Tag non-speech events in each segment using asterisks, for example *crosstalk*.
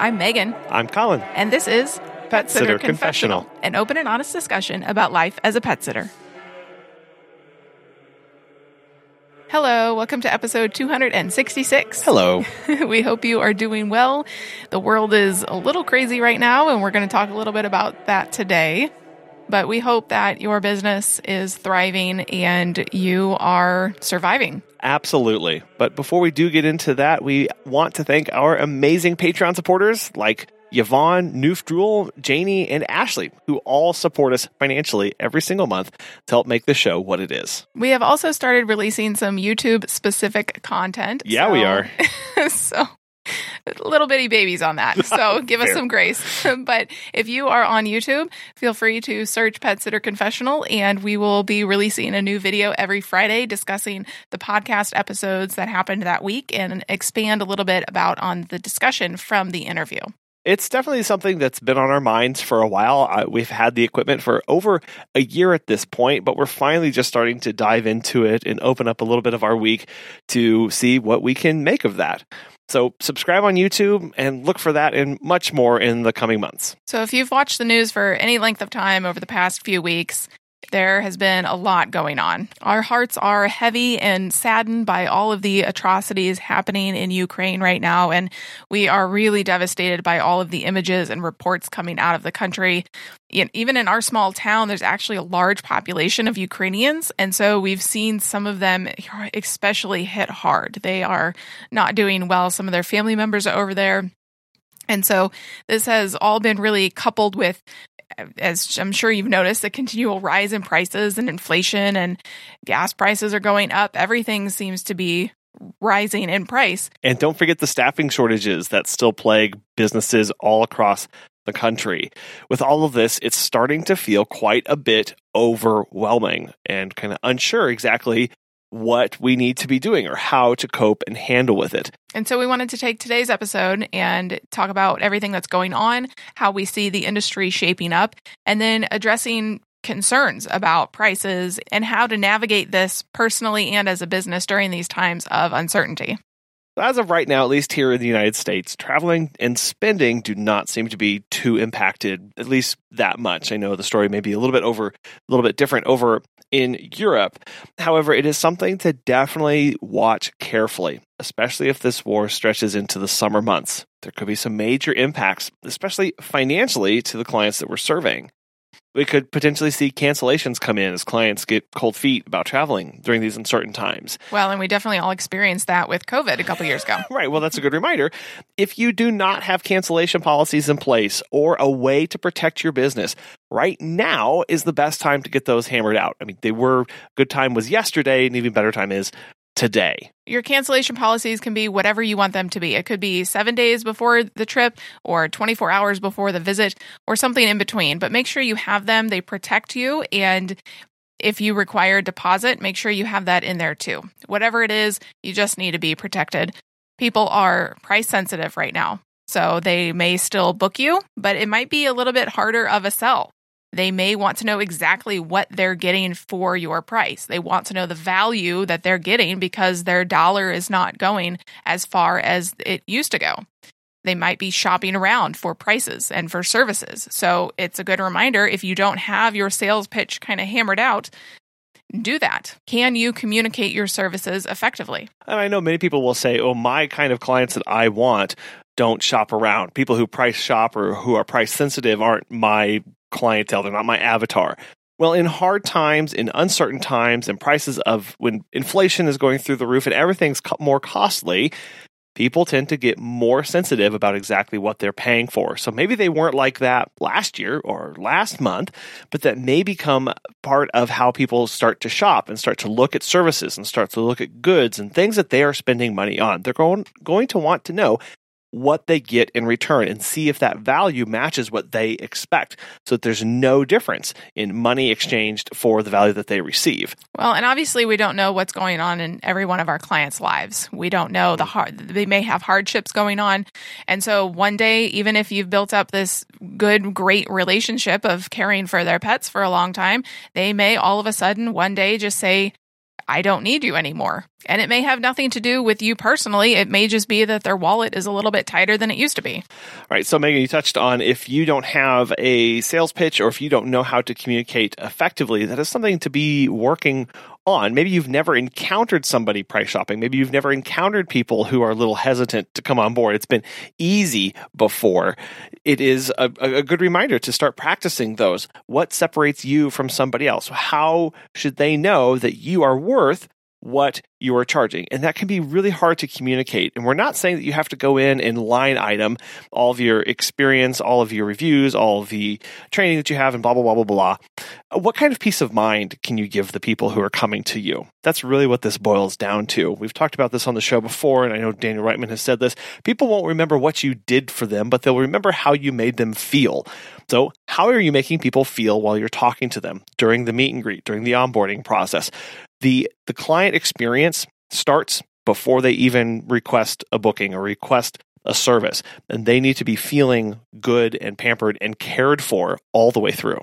I'm Megan, I'm Colin. and this is Pet Sitter Confessional. an open and honest discussion about life as a pet sitter. Hello, welcome to episode 266. Hello. *laughs* we hope you are doing well. The world is a little crazy right now, and we're going to talk a little bit about that today. But we hope that your business is thriving and you are surviving. Absolutely. But before we do get into that, we want to thank our amazing Patreon supporters like Yvonne, Noofdrul, Janie, and Ashley, who all support us financially every single month to help make the show what it is. We have also started releasing some YouTube specific content. Yeah, we are. *laughs* so little bitty babies on that. So *laughs* give us some grace. *laughs* but if you are on YouTube, feel free to search Pet Sitter Confessional and we will be releasing a new video every Friday discussing the podcast episodes that happened that week and expand a little bit about on the discussion from the interview. It's definitely something that's been on our minds for a while. Uh, we've had the equipment for over a year at this point, but we're finally just starting to dive into it and open up a little bit of our week to see what we can make of that. So, subscribe on YouTube and look for that and much more in the coming months. So if you've watched the news for any length of time over the past few weeks, there has been a lot going on. Our hearts are heavy and saddened by all of the atrocities happening in Ukraine right now. And we are really devastated by all of the images and reports coming out of the country. Even in our small town, there's actually a large population of Ukrainians. And so we've seen some of them especially hit hard. They are not doing well. Some of their family members are over there. And so this has all been really coupled with, as I'm sure you've noticed, the continual rise in prices and inflation and gas prices are going up. Everything seems to be rising in price. And don't forget the staffing shortages that still plague businesses all across the country. With all of this, it's starting to feel quite a bit overwhelming and kind of unsure exactly what we need to be doing or how to cope and handle with it. And so we wanted to take today's episode and talk about everything that's going on, how we see the industry shaping up, and then addressing concerns about prices and how to navigate this personally and as a business during these times of uncertainty. As of right now, at least here in the United States, traveling and spending do not seem to be too impacted, at least that much. I know the story may be a little bit over, a little bit different over in Europe. However, it is something to definitely watch carefully, especially if this war stretches into the summer months. There could be some major impacts, especially financially, to the clients that we're serving. We could potentially see cancellations come in as clients get cold feet about traveling during these uncertain times. Well, and we definitely all experienced that with COVID a couple years ago. *laughs* Right. Well, that's a good reminder. If you do not have cancellation policies in place or a way to protect your business, right now is the best time to get those hammered out. I mean, they were good time was yesterday, and even better time is today. Your cancellation policies can be whatever you want them to be. It could be seven days before the trip, or 24 hours before the visit, or something in between. But make sure you have them, they protect you. And if you require a deposit, make sure you have that in there too. Whatever it is, you just need to be protected. People are price sensitive right now. So they may still book you, but it might be a little bit harder of a sell. They may want to know exactly what they're getting for your price. They want to know the value that they're getting because their dollar is not going as far as it used to go. They might be shopping around for prices and for services. So it's a good reminder if you don't have your sales pitch kind of hammered out, do that. Can you communicate your services effectively? And I know many people will say, oh, my kind of clients that I want don't shop around. People who price shop or who are price sensitive aren't my clientele. They're not my avatar. Well, in hard times, in uncertain times, and prices of when inflation is going through the roof and everything's more costly, people tend to get more sensitive about exactly what they're paying for. So maybe they weren't like that last year or last month, but that may become part of how people start to shop and start to look at services and start to look at goods and things that they are spending money on. They're going, going to want to know what they get in return and see if that value matches what they expect so that there's no difference in money exchanged for the value that they receive. Well, and obviously we don't know what's going on in every one of our clients' lives. We don't know the hard they may have hardships going on. And so one day even if you've built up this good great relationship of caring for their pets for a long time, they may all of a sudden one day just say I don't need you anymore. And it may have nothing to do with you personally. It may just be that their wallet is a little bit tighter than it used to be. All right. So, Megan, you touched on if you don't have a sales pitch or if you don't know how to communicate effectively, that is something to be working on. Maybe you've never encountered somebody price shopping. Maybe you've never encountered people who are a little hesitant to come on board. It's been easy before. It is a, a good reminder to start practicing those. What separates you from somebody else? How should they know that you are worth what you are charging. And that can be really hard to communicate. And we're not saying that you have to go in and line item all of your experience, all of your reviews, all of the training that you have, and blah, blah, blah, blah, blah. What kind of peace of mind can you give the people who are coming to you? That's really what this boils down to. We've talked about this on the show before, and I know Daniel Reitman has said this. People won't remember what you did for them, but they'll remember how you made them feel. So, how are you making people feel while you're talking to them during the meet and greet, during the onboarding process? The the client experience starts before they even request a booking or request a service and they need to be feeling good and pampered and cared for all the way through.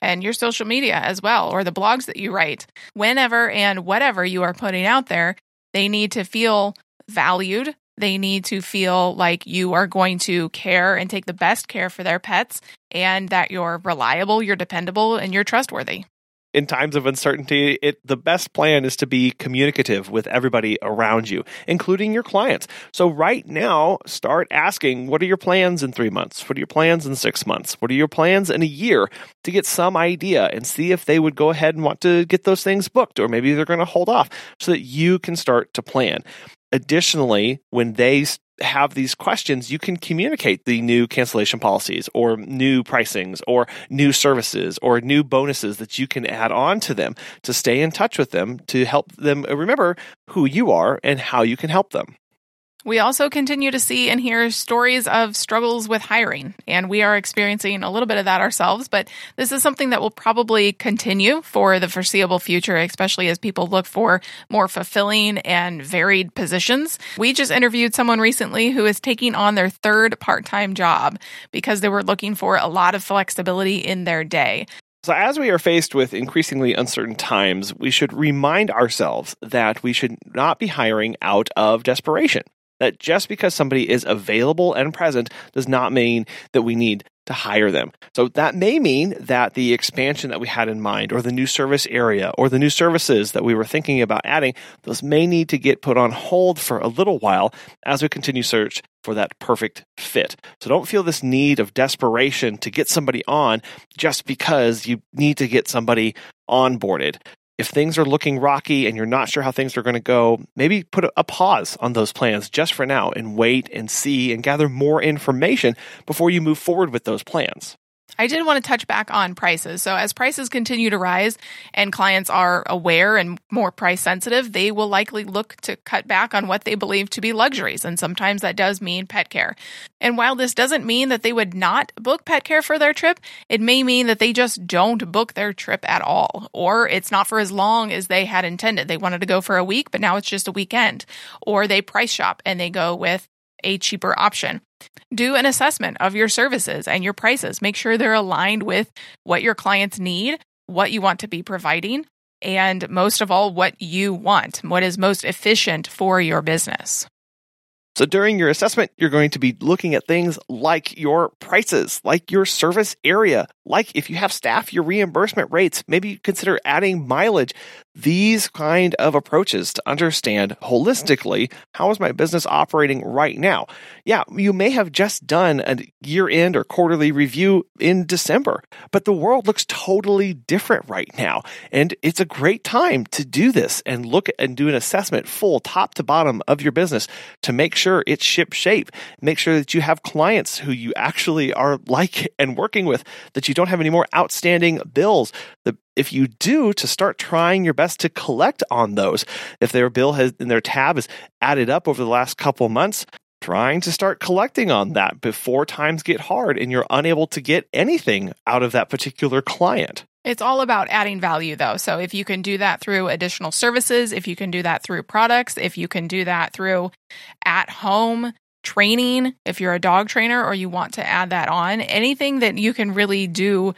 And your social media as well or the blogs that you write. Whenever and whatever you are putting out there they need to feel valued. They need to feel like you are going to care and take the best care for their pets and that you're reliable, you're dependable, and you're trustworthy in times of uncertainty, it the best plan is to be communicative with everybody around you, including your clients. So right now, start asking, what are your plans in 3 months? What are your plans in 6 months? What are your plans in a year to get some idea and see if they would go ahead and want to get those things booked or maybe they're going to hold off so that you can start to plan. Additionally, when they have these questions, you can communicate the new cancellation policies or new pricings or new services or new bonuses that you can add on to them to stay in touch with them to help them remember who you are and how you can help them. We also continue to see and hear stories of struggles with hiring, and we are experiencing a little bit of that ourselves. But this is something that will probably continue for the foreseeable future, especially as people look for more fulfilling and varied positions. We just interviewed someone recently who is taking on their third part time job because they were looking for a lot of flexibility in their day. So, as we are faced with increasingly uncertain times, we should remind ourselves that we should not be hiring out of desperation that just because somebody is available and present does not mean that we need to hire them. So that may mean that the expansion that we had in mind, or the new service area, or the new services that we were thinking about adding, those may need to get put on hold for a little while as we continue search for that perfect fit. So don't feel this need of desperation to get somebody on just because you need to get somebody onboarded if things are looking rocky and you're not sure how things are going to go, maybe put a, pause on those plans just for now and wait and see and gather more information before you move forward with those plans. I did want to touch back on prices. So, as prices continue to rise and clients are aware and more price sensitive, they will likely look to cut back on what they believe to be luxuries. And sometimes that does mean pet care. And while this doesn't mean that they would not book pet care for their trip, it may mean that they just don't book their trip at all. Or it's not for as long as they had intended. They wanted to go for a week, but now it's just a weekend. Or they price shop and they go with a cheaper option. Do an assessment of your services and your prices. Make sure they're aligned with what your clients need, what you want to be providing, and most of all, what you want, what is most efficient for your business. So during your assessment, you're going to be looking at things like your prices, like your service area, like if you have staff, your reimbursement rates. Maybe consider adding mileage these kind of approaches to understand holistically how is my business operating right now. Yeah, you may have just done a year end or quarterly review in December, but the world looks totally different right now. And it's a great time to do this and look and do an assessment full top to bottom of your business to make sure it's ship shape. Make sure that you have clients who you actually are *laughs* like and working with, that you don't have any more outstanding bills. The if you do to start trying your best to collect on those if their bill has in their tab is added up over the last couple months trying to start collecting on that before times get hard and you're unable to get anything out of that particular client it's all about adding value though. So if you can do that through additional services, if you can do that through products, if you can do that through at home training, if you're a dog trainer or you want to add that on, anything that you can really do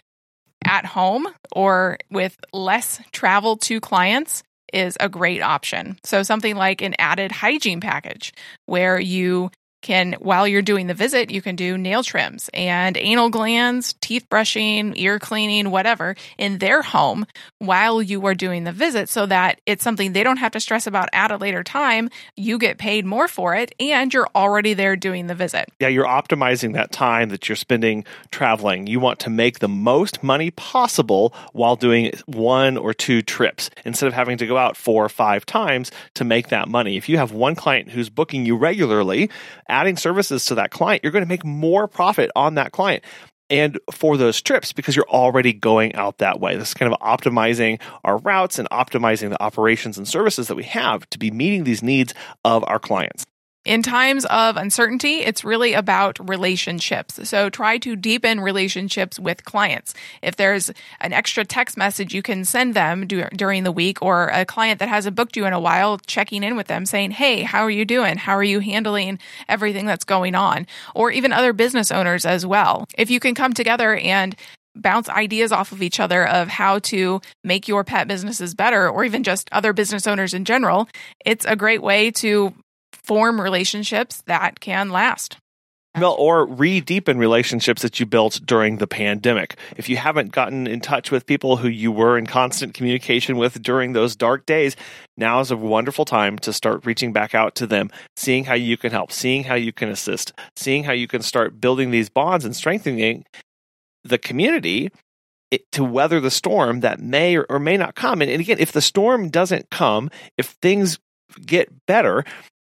at home or with less travel to clients is a great option. So, something like an added hygiene package where you can while you're doing the visit you can do nail trims and anal glands teeth brushing ear cleaning whatever in their home while you are doing the visit so that it's something they don't have to stress about at a later time. You get paid more for it and you're already there doing the visit. Yeah you're optimizing that time that you're spending traveling. You want to make the most money possible while doing one or two trips instead of having to go out four or five times to make that money. If you have one client who's booking you regularly adding services to that client, you're going to make more profit on that client and for those trips because you're already going out that way. This is kind of optimizing our routes and optimizing the operations and services that we have to be meeting these needs of our clients. In times of uncertainty, it's really about relationships. So try to deepen relationships with clients. If there's an extra text message you can send them do, during the week or a client that hasn't booked you in a while, checking in with them saying, Hey, how are you doing? How are you handling everything that's going on? Or even other business owners as well. If you can come together and bounce ideas off of each other of how to make your pet businesses better or even just other business owners in general, it's a great way to form relationships that can last. Well, or re deepen relationships that you built during the pandemic. If you haven't gotten in touch with people who you were in constant communication with during those dark days, now is a wonderful time to start reaching back out to them, seeing how you can help, seeing how you can assist, seeing how you can start building these bonds and strengthening the community to weather the storm that may or may not come. And again, if the storm doesn't come, if things get better,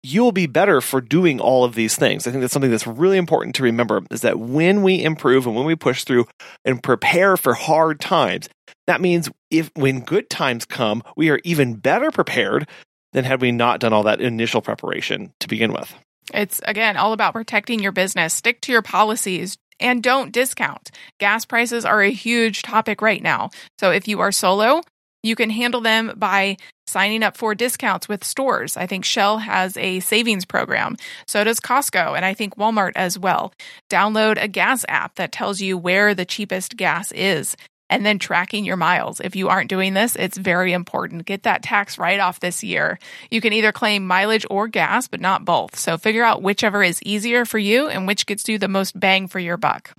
you'll be better for doing all of these things. I think that's something that's really important to remember is that when we improve and when we push through and prepare for hard times, that means if when good times come, we are even better prepared than had we not done all that initial preparation to begin with. It's again all about protecting your business. Stick to your policies. And don't discount. Gas prices are a huge topic right now. So if you are solo, you can handle them by signing up for discounts with stores. I think Shell has a savings program. So does Costco, and I think Walmart as well. Download a gas app that tells you where the cheapest gas is. And then tracking your miles. If you aren't doing this, it's very important. Get that tax write off this year. You can either claim mileage or gas, but not both. So figure out whichever is easier for you and which gets you the most bang for your buck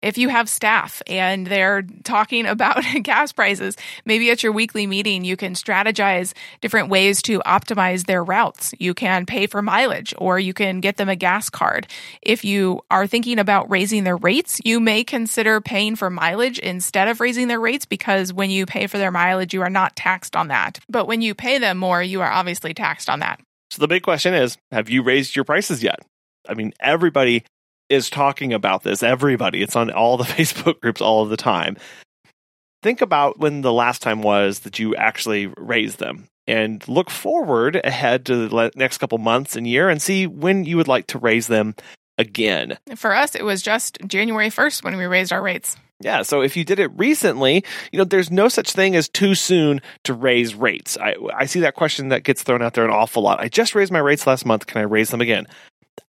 if you have staff and they're talking *laughs* about gas prices, maybe at your weekly meeting, you can strategize different ways to optimize their routes. You can pay for mileage or you can get them a gas card. If you are thinking about raising their rates, you may consider paying for mileage instead of raising their rates because when you pay for their mileage, you are not taxed on that. But when you pay them more, you are obviously taxed on that. So the big question is have you raised your prices yet? I mean, everybody is talking about this. Everybody, it's on all the *laughs* Facebook groups all of the time. Think about when the last time was that you actually raised them and look forward ahead to the next couple months and year and see when you would like to raise them again. For us, it was just January 1st when we raised our rates. Yeah, so if you did it recently, you know, there's no such thing as too soon to raise rates. I, I see that question that gets thrown out there an awful lot. I just raised my rates last month. Can I raise them again?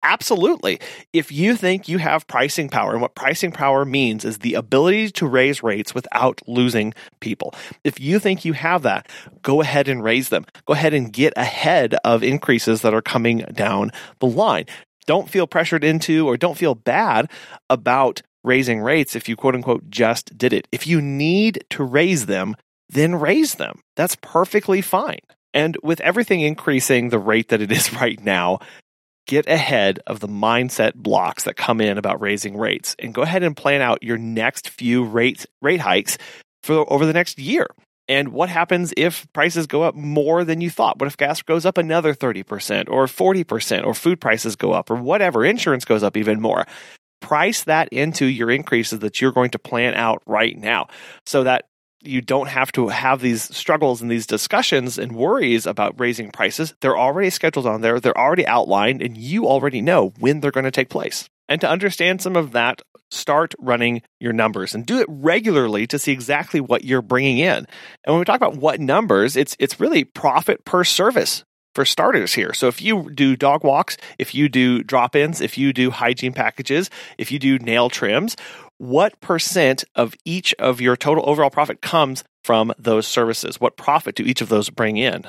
Absolutely. If you think you have pricing power, and what pricing power means is the ability to raise rates without losing people. If you think you have that, go ahead and raise them. Go ahead and get ahead of increases that are coming down the line. Don't feel pressured into or don't feel bad about raising rates if you quote unquote just did it. If you need to raise them, then raise them. That's perfectly fine. And with everything increasing the rate that it is *laughs* right now, get ahead of the mindset blocks that come in about raising rates and go ahead and plan out your next few rate rate hikes for over the next year. And what happens if prices go up more than you thought? What if gas goes up another 30% or 40% or food prices go up or whatever, insurance goes up even more? Price that into your increases that you're going to plan out right now so that you don't have to have these struggles and these discussions and worries about raising prices. They're already scheduled on there, they're already outlined, and you already know when they're going to take place. And to understand some of that, start running your numbers and do it regularly to see exactly what you're bringing in. And when we talk about what numbers, it's it's really profit per service for starters here. So if you do dog walks, if you do drop ins, if you do hygiene packages, if you do nail trims, what percent of each of your total overall profit comes from those services? What profit do each of those bring in?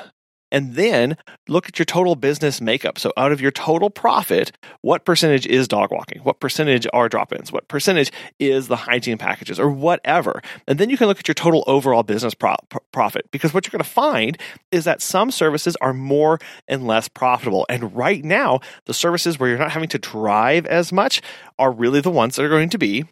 And then look at your total business makeup. So, out of your total profit, what percentage is dog walking? What percentage are drop ins? What percentage is the hygiene packages or whatever? And then you can look at your total overall business pro- profit because what you're going to find is that some services are more and less profitable. And right now, the services where you're not having to drive as much are really the ones that are going to be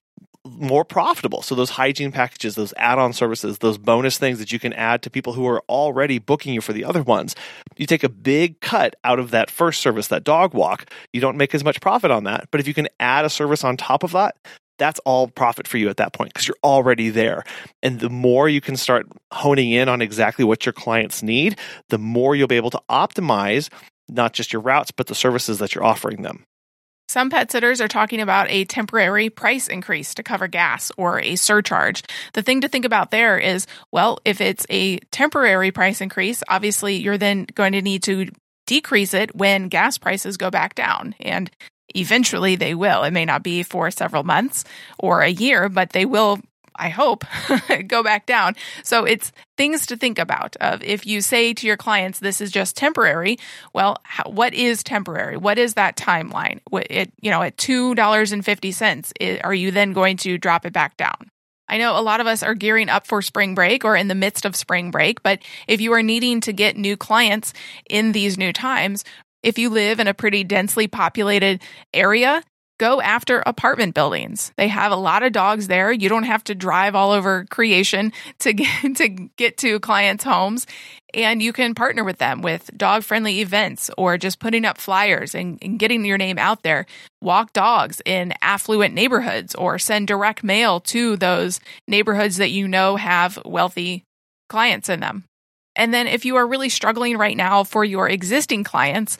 more profitable. So those hygiene packages, those add-on services, those bonus things that you can add to people who are already booking you for the other ones. You take a big cut out of that first service, that dog walk. You don't make as much profit on that, but if you can add a service on top of that, that's all profit for you at that point because you're already there. And the more you can start honing in on exactly what your clients need, the more you'll be able to optimize not just your routes, but the services that you're offering them. Some pet sitters are talking about a temporary price increase to cover gas or a surcharge. The thing to think about there is well, if it's a temporary price increase, obviously you're then going to need to decrease it when gas prices go back down. And eventually they will. It may not be for several months or a year, but they will I hope, *laughs* go back down. So it's things to think about. Of if you say to your clients, "This is just temporary," well, how, what is temporary? What is that timeline? It, you know, at two dollars and fifty cents, are you then going to drop it back down? I know a lot of us are gearing up for spring break or in the midst of spring break, but if you are needing to get new clients in these new times, if you live in a pretty densely populated area, go after apartment buildings. They have a lot of dogs there. You don't have to drive all over creation to get *laughs* to get to clients' homes. And you can partner with them with dog friendly events or just putting up flyers and, and, getting your name out there. Walk dogs in affluent neighborhoods or send direct mail to those neighborhoods that you know have wealthy clients in them. And then if you are really struggling right now for your existing clients,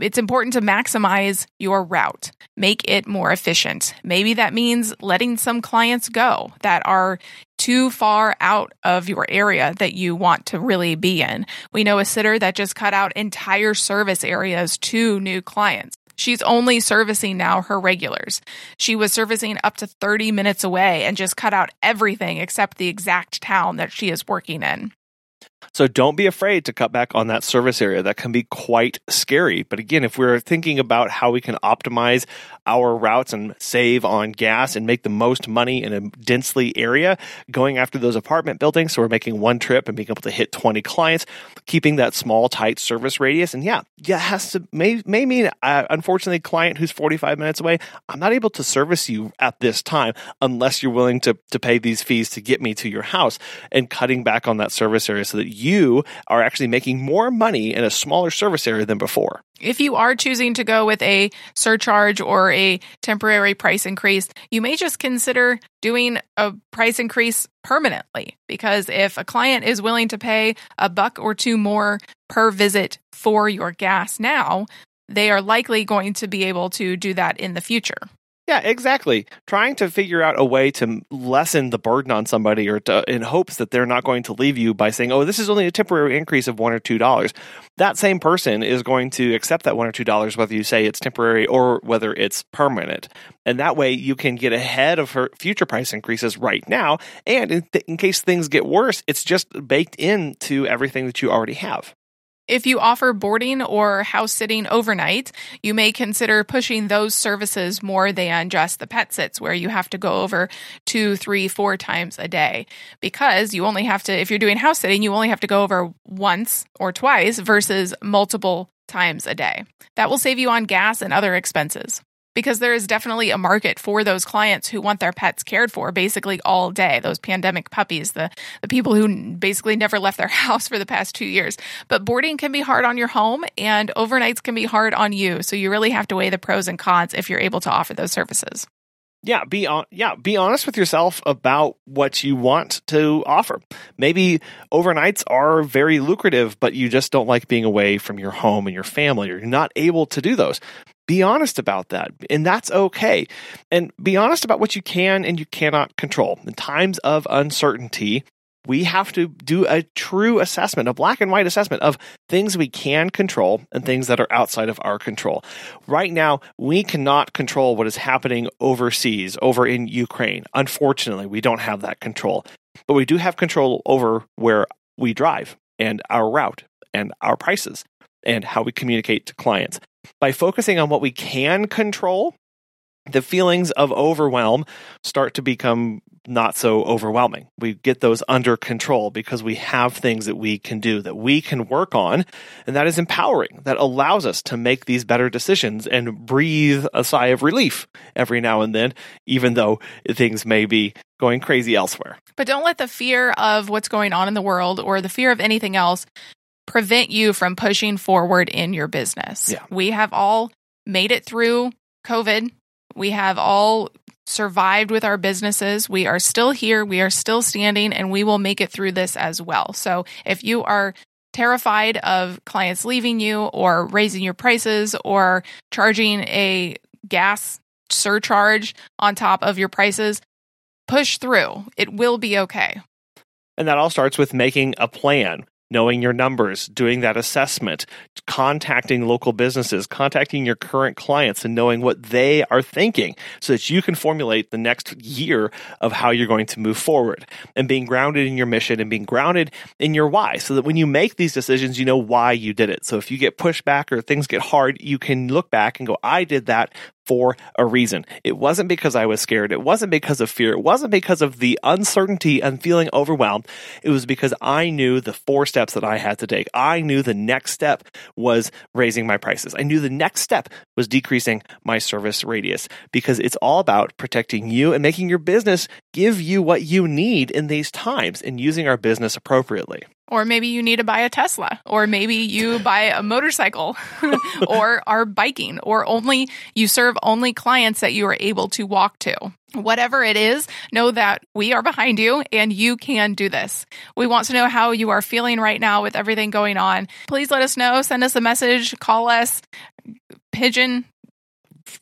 it's important to maximize your route, make it more efficient. Maybe that means letting some clients go that are too far out of your area that you want to really be in. We know a sitter that just cut out entire service areas to new clients. She's only servicing now her regulars. She was servicing up to 30 minutes away and just cut out everything except the exact town that she is working in. So don't be afraid to cut back on that service area. That can be quite scary. But again, if we're thinking about how we can optimize our routes and save on gas and make the most money in a densely area, going after those apartment buildings, so we're making one trip and being able to hit 20 clients, keeping that small, tight service radius. And yeah, yeah, it has to may, may mean, uh, unfortunately, client who's 45 minutes away, I'm not able to service you at this time unless you're willing to, to pay these fees to get me to your house and cutting back on that service area so that you are actually making more money in a smaller service area than before. If you are choosing to go with a surcharge or a temporary price increase, you may just consider doing a price increase permanently because if a client is willing to pay a buck or two more per visit for your gas now, they are likely going to be able to do that in the future. Yeah, exactly. Trying to figure out a way to lessen the burden on somebody or to, in hopes that they're not going to leave you by saying, oh, this is only a temporary increase of one or two dollars. That same person is going to accept that one or two dollars, whether you say it's temporary or whether it's permanent. And that way you can get ahead of her future price increases right now. And in, th- in case things get worse, it's just baked into everything that you already have. If you offer boarding or house sitting overnight, you may consider pushing those services more than just the pet sits, where you have to go over two, three, four times a day. Because you only have to, if you're doing house sitting, you only have to go over once or twice versus multiple times a day. That will save you on gas and other expenses because there is definitely a market for those clients who want their pets cared for basically all day those pandemic puppies the the people who basically never left their *laughs* house for the past 2 years. But boarding can be hard on your home and overnights can be hard on you. So you really have to weigh the pros and cons if you're able to offer those services yeah be on yeah be honest with yourself about what you want to offer maybe overnights are very lucrative but you just don't like being away from your home and your family or you're not able to do those be honest about that, and that's okay. And be honest about what you can and you cannot control. In times of uncertainty, we have to do a true assessment, a black and white assessment of things we can control and things that are outside of our control. Right now, we cannot control what is happening overseas, over in Ukraine. Unfortunately, we don't have that control, but we do have control over where we drive and our route and our prices and how we communicate to clients. By focusing on what we can control, the feelings of overwhelm start to become not so overwhelming. We get those under control because we have things that we can do, that we can work on, and that is empowering. That allows us to make these better decisions and breathe a sigh of relief every now and then, even though things may be going crazy elsewhere. But don't let the fear of what's going on in the world or the fear of anything else prevent you from pushing forward in your business. Yeah. We have all made it through COVID. We have all survived with our businesses. We are still here. We are still standing and we will make it through this as well. So if you are terrified of clients leaving you or raising your prices or charging a gas surcharge on top of your prices, push through. It will be okay. And that all starts with making a plan, knowing your numbers, doing that assessment, contacting local businesses, contacting your current clients, and knowing what they are thinking so that you can formulate the next year of how you're going to move forward and being grounded in your mission and being grounded in your why so that when you make these decisions, you know why you did it. So if you get pushback or things get hard, you can look back and go, I did that for a reason. It wasn't because I was scared. It wasn't because of fear. It wasn't because of the uncertainty and feeling overwhelmed. It was because I knew the four steps that I had to take. I knew the next step was raising my prices. I knew the next step was decreasing my service radius because it's all about protecting you and making your business give you what you need in these times and using our business appropriately. Or maybe you need to buy a Tesla, or maybe you *laughs* buy a motorcycle, *laughs* or are biking, or only you serve only clients that you are able to walk to. Whatever it is, know that we are behind you and you can do this. We want to know how you are feeling right now with everything going on. Please let us know. Send us a message, call us, pigeon.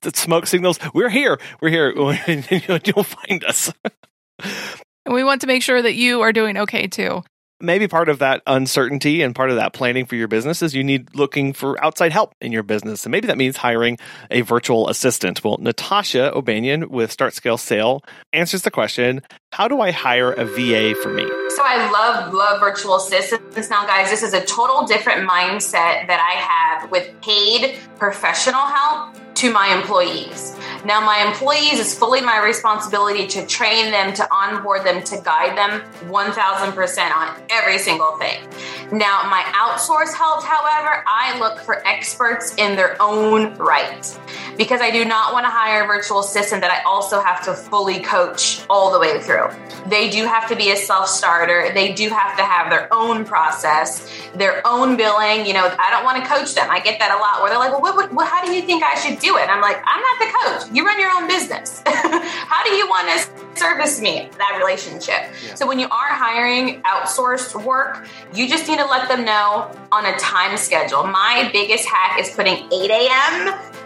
The smoke signals, we're here. We're here. *laughs* You'll find us. And we want to make sure that you are doing okay too maybe part of that uncertainty and part of that planning for your business is you need looking for outside help in your business. And maybe that means hiring a virtual assistant. Well, Natasha O'Banion with Start Scale Sale answers the question, how do I hire a VA for me? So I love, love virtual assistants. Now, guys, this is a total different mindset that I have with paid professional help to my employees. Now, my employees is fully my responsibility to train them, to onboard them, to guide them 1000% on every single thing. Now, my outsource help, however, I look for experts in their own right because I do not want to hire a virtual assistant that I also have to fully coach all the way through. They do have to be a self starter, they do have to have their own process, their own billing. You know, I don't want to coach them. I get that a lot where they're like, well, what, what, how do you think I should do it? And I'm like, I'm not the coach. You run your own business. *laughs* how do you want to service me? That relationship. Yeah. So when you are hiring outsourced work, you just need to let them know on a time schedule. My biggest hack is putting 8 a.m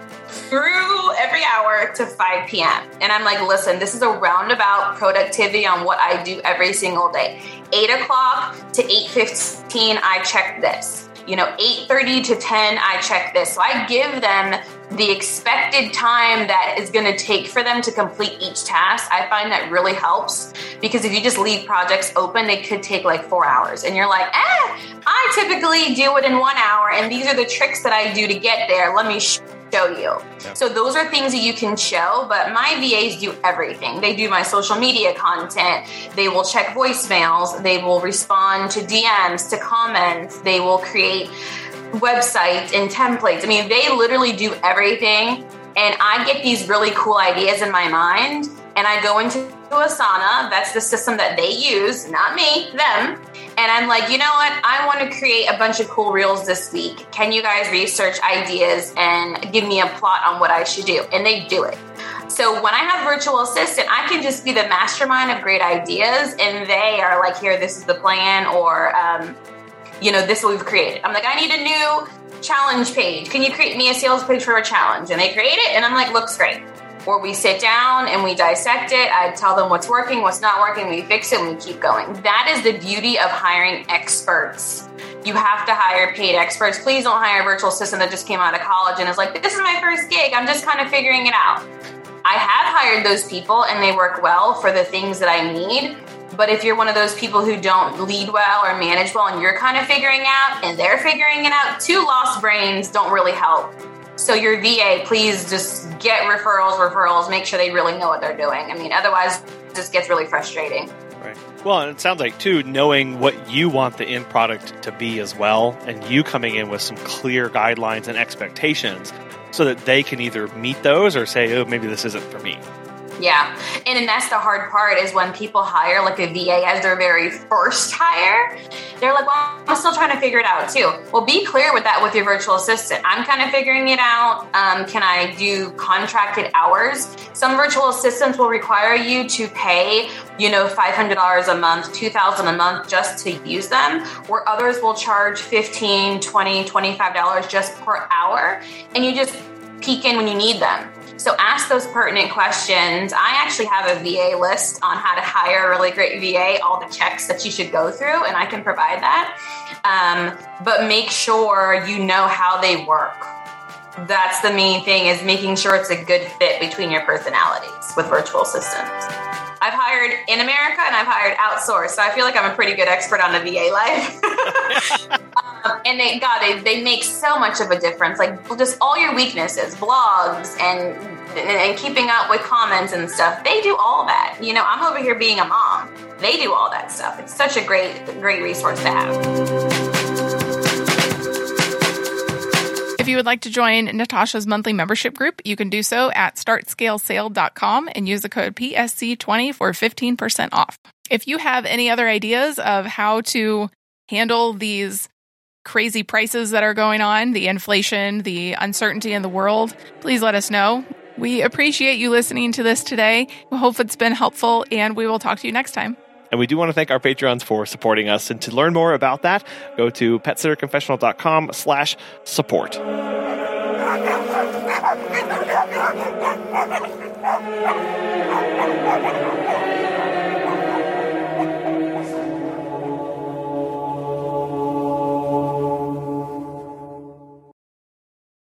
through every hour to 5 p.m. And I'm like, listen, this is a roundabout productivity on what I do every single day. 8 o'clock to 8.15, I check this. You know, 8.30 to 10, I check this. So I give them the expected time that is going to take for them to complete each task. I find that really helps because if you just leave projects open, they could take like four hours. And you're like, eh, I typically do it in one hour. And these are the tricks that I do to get there. Let me show you. So those are things that you can show, but my VAs do everything. They do my social media content. They will check voicemails. They will respond to DMs, to comments. They will create websites and templates. I mean, they literally do everything. And I get these really cool ideas in my mind and I go into Asana. That's the system that they use, not me, them. And I'm like, you know what? I want to create a bunch of cool reels this week. Can you guys research ideas and give me a plot on what I should do? And they do it. So when I have virtual assistant, I can just be the mastermind of great ideas, and they are like, here, this is the plan, or um, you know, this we've created. I'm like, I need a new challenge page. Can you create me a sales page for a challenge? And they create it, and I'm like, looks great. Where we sit down and we dissect it. I tell them what's working, what's not working, we fix it, and we keep going. That is the beauty of hiring experts. You have to hire paid experts. Please don't hire a virtual assistant that just came out of college and is like, this is my first gig. I'm just kind of figuring it out. I have hired those people and they work well for the things that I need. But if you're one of those people who don't lead well or manage well and you're kind of figuring out and they're figuring it out, two lost brains don't really help. So your VA, please just get referrals, referrals, make sure they really know what they're doing. I mean, otherwise it just gets really frustrating. Right. Well, and it sounds like too knowing what you want the end product to be as well, and you coming in with some clear guidelines and expectations, so that they can either meet those or say, "Oh, maybe this isn't for me." Yeah. And, and that's the hard part is when people hire like a VA as their very first hire, they're like, well, I'm still trying to figure it out too. Well, be clear with that with your virtual assistant. I'm kind of figuring it out. Um, can I do contracted hours? Some virtual assistants will require you to pay, you know, $500 a month, 2000 a month just to use them, where others will charge 15, 20, $25 just per hour. And you just peek in when you need them. So ask those pertinent questions. I actually have a VA list on how to hire a really great VA, all the checks that you should go through, and I can provide that. Um, but make sure you know how they work. That's the main thing is making sure it's a good fit between your personalities with virtual assistants. I've hired in America and I've hired outsourced. So I feel like I'm a pretty good expert on the VA life. *laughs* um, and they, God, they, they make so much of a difference. Like just all your weaknesses, blogs and, and keeping up with comments and stuff. They do all that. You know, I'm over here being a mom. They do all that stuff. It's such a great, great resource to have. If you would like to join Natasha's monthly membership group, you can do so at startscalesale.com and use the code PSC20 for 15% off. If you have any other ideas of how to handle these crazy prices that are going on, the inflation, the uncertainty in the world, please let us know. We appreciate you listening to this today. We hope it's been helpful, and we will talk to you next time. And we do want to thank our patrons for supporting us. And to learn more about that, go to petsitterconfessional.com slash support.